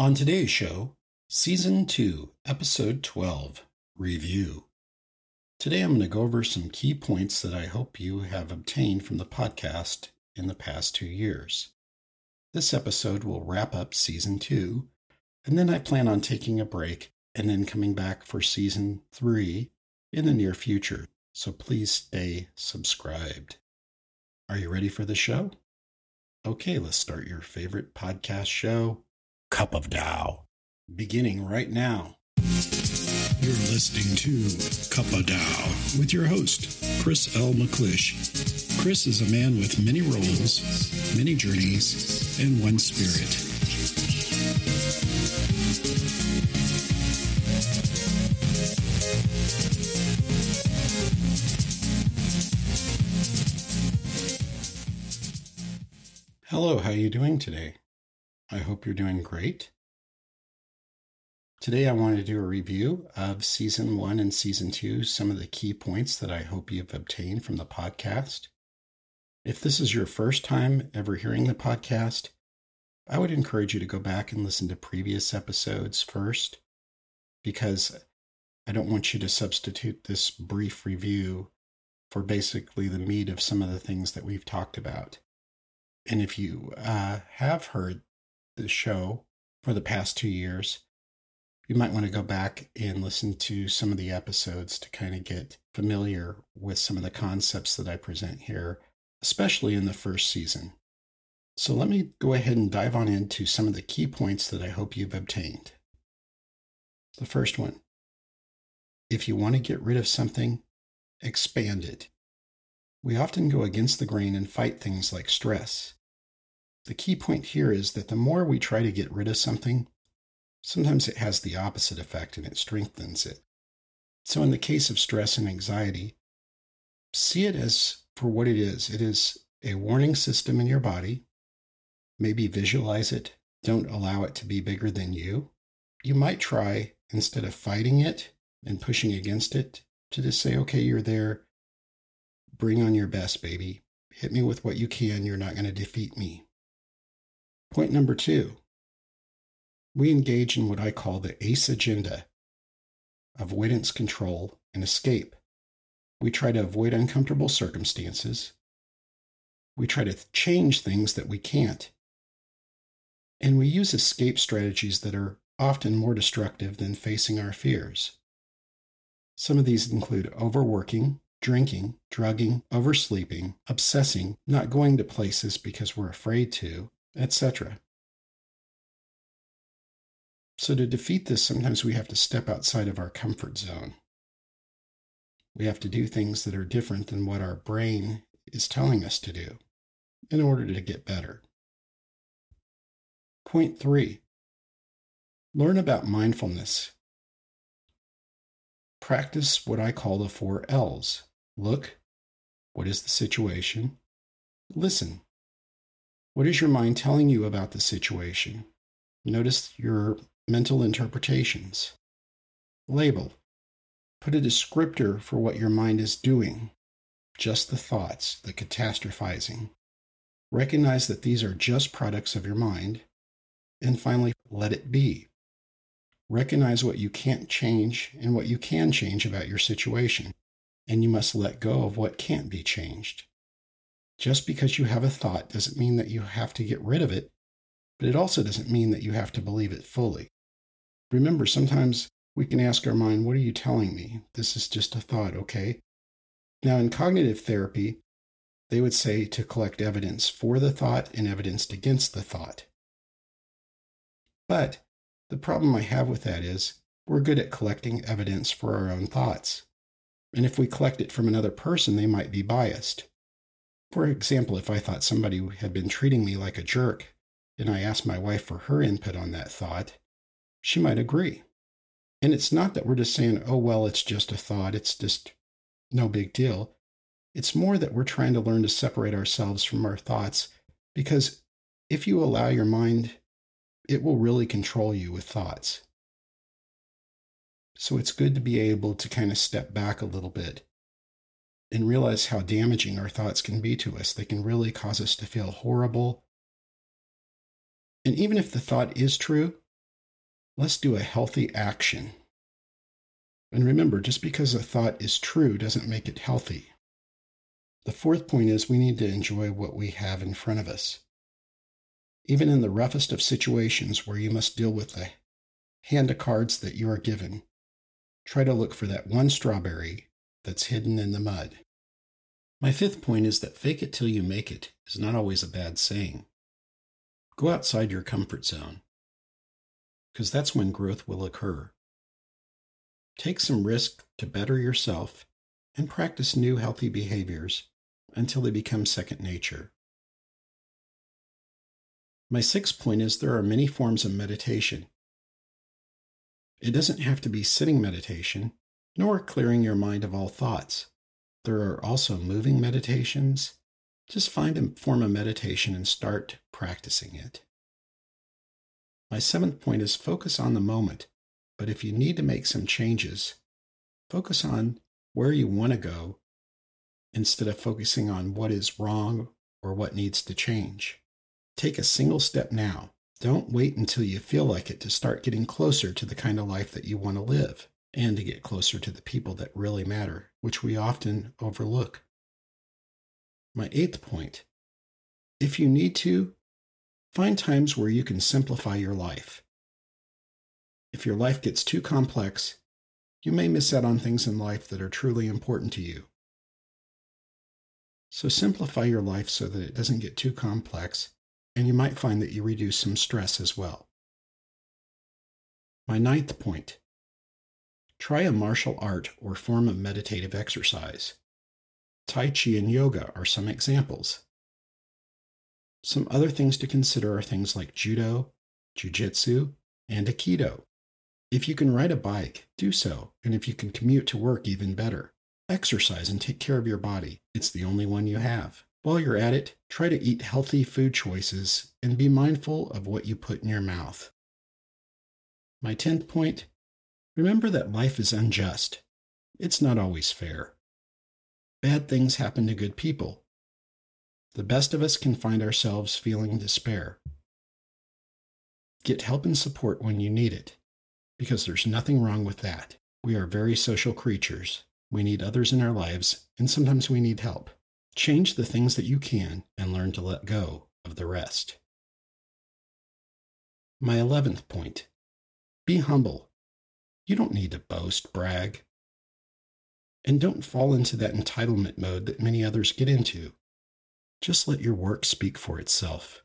On today's show, Season 2, Episode 12 Review. Today I'm going to go over some key points that I hope you have obtained from the podcast in the past two years. This episode will wrap up Season 2, and then I plan on taking a break and then coming back for Season 3 in the near future, so please stay subscribed. Are you ready for the show? Okay, let's start your favorite podcast show, Cup of Tao, beginning right now. You're listening to Cup of Tao with your host, Chris L. McClish. Chris is a man with many roles, many journeys, and one spirit. Hello, how are you doing today? I hope you're doing great. Today I want to do a review of season 1 and season 2, some of the key points that I hope you've obtained from the podcast. If this is your first time ever hearing the podcast, I would encourage you to go back and listen to previous episodes first because I don't want you to substitute this brief review for basically the meat of some of the things that we've talked about. And if you uh, have heard the show for the past two years, you might want to go back and listen to some of the episodes to kind of get familiar with some of the concepts that I present here, especially in the first season. So let me go ahead and dive on into some of the key points that I hope you've obtained. The first one if you want to get rid of something, expand it. We often go against the grain and fight things like stress. The key point here is that the more we try to get rid of something, sometimes it has the opposite effect and it strengthens it. So, in the case of stress and anxiety, see it as for what it is it is a warning system in your body. Maybe visualize it, don't allow it to be bigger than you. You might try, instead of fighting it and pushing against it, to just say, okay, you're there Bring on your best, baby. Hit me with what you can. You're not going to defeat me. Point number two we engage in what I call the ACE agenda avoidance, control, and escape. We try to avoid uncomfortable circumstances. We try to change things that we can't. And we use escape strategies that are often more destructive than facing our fears. Some of these include overworking, drinking, drugging, oversleeping, obsessing, not going to places because we're afraid to, etc. So, to defeat this, sometimes we have to step outside of our comfort zone. We have to do things that are different than what our brain is telling us to do in order to get better. Point three learn about mindfulness. Practice what I call the four L's Look. What is the situation? Listen. What is your mind telling you about the situation? Notice your mental interpretations. Label. Put a descriptor for what your mind is doing. Just the thoughts, the catastrophizing. Recognize that these are just products of your mind. And finally, let it be. Recognize what you can't change and what you can change about your situation and you must let go of what can't be changed. Just because you have a thought doesn't mean that you have to get rid of it, but it also doesn't mean that you have to believe it fully. Remember, sometimes we can ask our mind, What are you telling me? This is just a thought, okay? Now, in cognitive therapy, they would say to collect evidence for the thought and evidence against the thought. But the problem I have with that is we're good at collecting evidence for our own thoughts. And if we collect it from another person, they might be biased. For example, if I thought somebody had been treating me like a jerk and I asked my wife for her input on that thought, she might agree. And it's not that we're just saying, oh, well, it's just a thought, it's just no big deal. It's more that we're trying to learn to separate ourselves from our thoughts because if you allow your mind, it will really control you with thoughts. So it's good to be able to kind of step back a little bit and realize how damaging our thoughts can be to us. They can really cause us to feel horrible. And even if the thought is true, Let's do a healthy action. And remember, just because a thought is true doesn't make it healthy. The fourth point is we need to enjoy what we have in front of us. Even in the roughest of situations where you must deal with the hand of cards that you are given, try to look for that one strawberry that's hidden in the mud. My fifth point is that fake it till you make it is not always a bad saying. Go outside your comfort zone, because that's when growth will occur. Take some risk to better yourself and practice new healthy behaviors until they become second nature. My sixth point is there are many forms of meditation. It doesn't have to be sitting meditation, nor clearing your mind of all thoughts. There are also moving meditations. Just find a form of meditation and start practicing it. My seventh point is focus on the moment, but if you need to make some changes, focus on where you want to go instead of focusing on what is wrong or what needs to change. Take a single step now. Don't wait until you feel like it to start getting closer to the kind of life that you want to live and to get closer to the people that really matter, which we often overlook. My eighth point if you need to, find times where you can simplify your life. If your life gets too complex, you may miss out on things in life that are truly important to you. So simplify your life so that it doesn't get too complex, and you might find that you reduce some stress as well. My ninth point Try a martial art or form of meditative exercise. Tai Chi and yoga are some examples. Some other things to consider are things like judo, jujitsu, and aikido. If you can ride a bike, do so, and if you can commute to work, even better. Exercise and take care of your body. It's the only one you have. While you're at it, try to eat healthy food choices and be mindful of what you put in your mouth. My 10th point Remember that life is unjust. It's not always fair. Bad things happen to good people. The best of us can find ourselves feeling despair. Get help and support when you need it, because there's nothing wrong with that. We are very social creatures. We need others in our lives, and sometimes we need help. Change the things that you can and learn to let go of the rest. My 11th point be humble you don't need to boast, brag. And don't fall into that entitlement mode that many others get into. Just let your work speak for itself.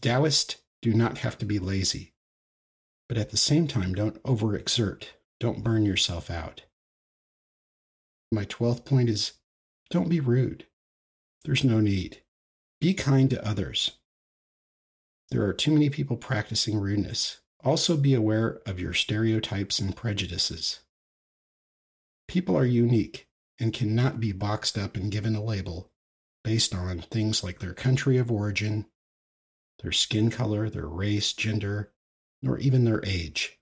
Taoists do not have to be lazy, but at the same time, don't overexert. Don't burn yourself out. My 12th point is don't be rude. There's no need. Be kind to others. There are too many people practicing rudeness. Also, be aware of your stereotypes and prejudices. People are unique and cannot be boxed up and given a label based on things like their country of origin, their skin color, their race, gender, nor even their age.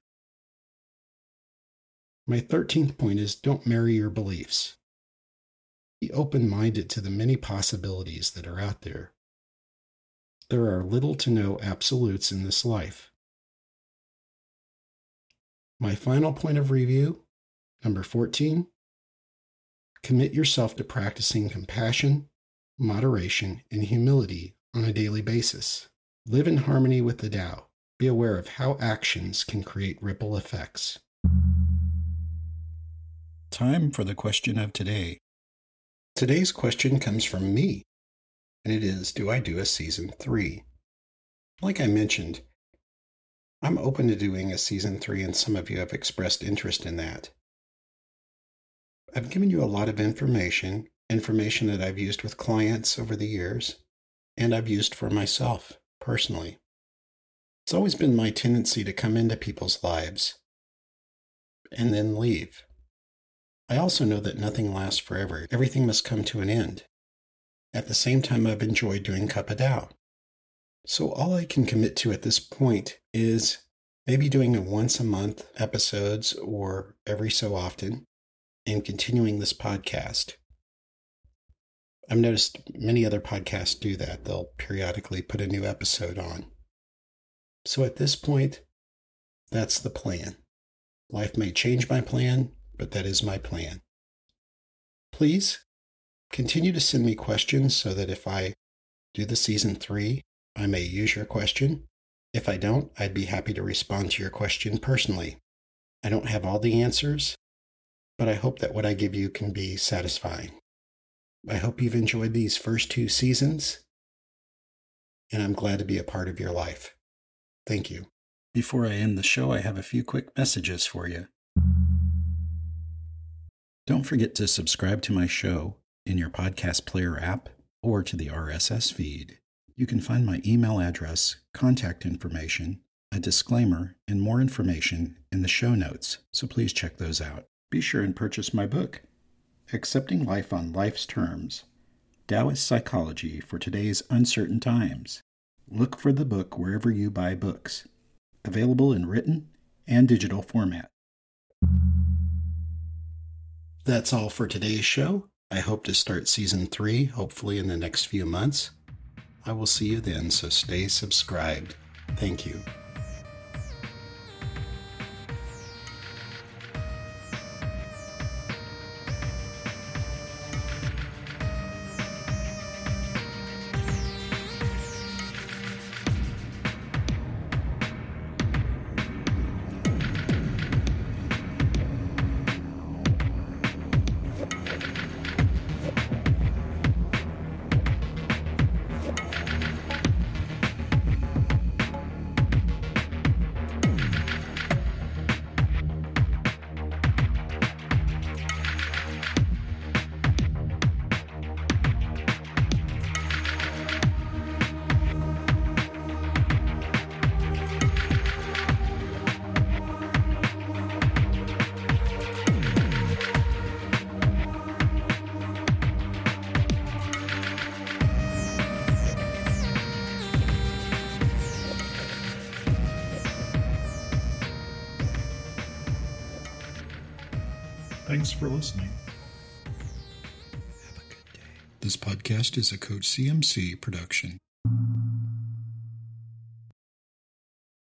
My 13th point is don't marry your beliefs. Be open minded to the many possibilities that are out there. There are little to no absolutes in this life. My final point of review, number 14, commit yourself to practicing compassion, moderation, and humility on a daily basis. Live in harmony with the Tao. Be aware of how actions can create ripple effects. Time for the question of today. Today's question comes from me, and it is Do I do a season three? Like I mentioned, I'm open to doing a season three, and some of you have expressed interest in that. I've given you a lot of information, information that I've used with clients over the years, and I've used for myself personally. It's always been my tendency to come into people's lives and then leave. I also know that nothing lasts forever. Everything must come to an end. At the same time, I've enjoyed doing Cup of Tao. So all I can commit to at this point is maybe doing a once a month episodes or every so often and continuing this podcast. I've noticed many other podcasts do that. They'll periodically put a new episode on. So at this point, That's the plan. Life may change my plan, but that is my plan. Please continue to send me questions so that if I do the season three, I may use your question. If I don't, I'd be happy to respond to your question personally. I don't have all the answers, but I hope that what I give you can be satisfying. I hope you've enjoyed these first two seasons, and I'm glad to be a part of your life. Thank you. Before I end the show, I have a few quick messages for you. Don't forget to subscribe to my show in your podcast player app or to the RSS feed. You can find my email address, contact information, a disclaimer, and more information in the show notes, so please check those out. Be sure and purchase my book, Accepting Life on Life's Terms Taoist Psychology for Today's Uncertain Times. Look for the book wherever you buy books, available in written and digital format. That's all for today's show. I hope to start season three, hopefully in the next few months. I will see you then, so stay subscribed. Thank you. Thanks for listening. Have a good day. This podcast is a Coach CMC production.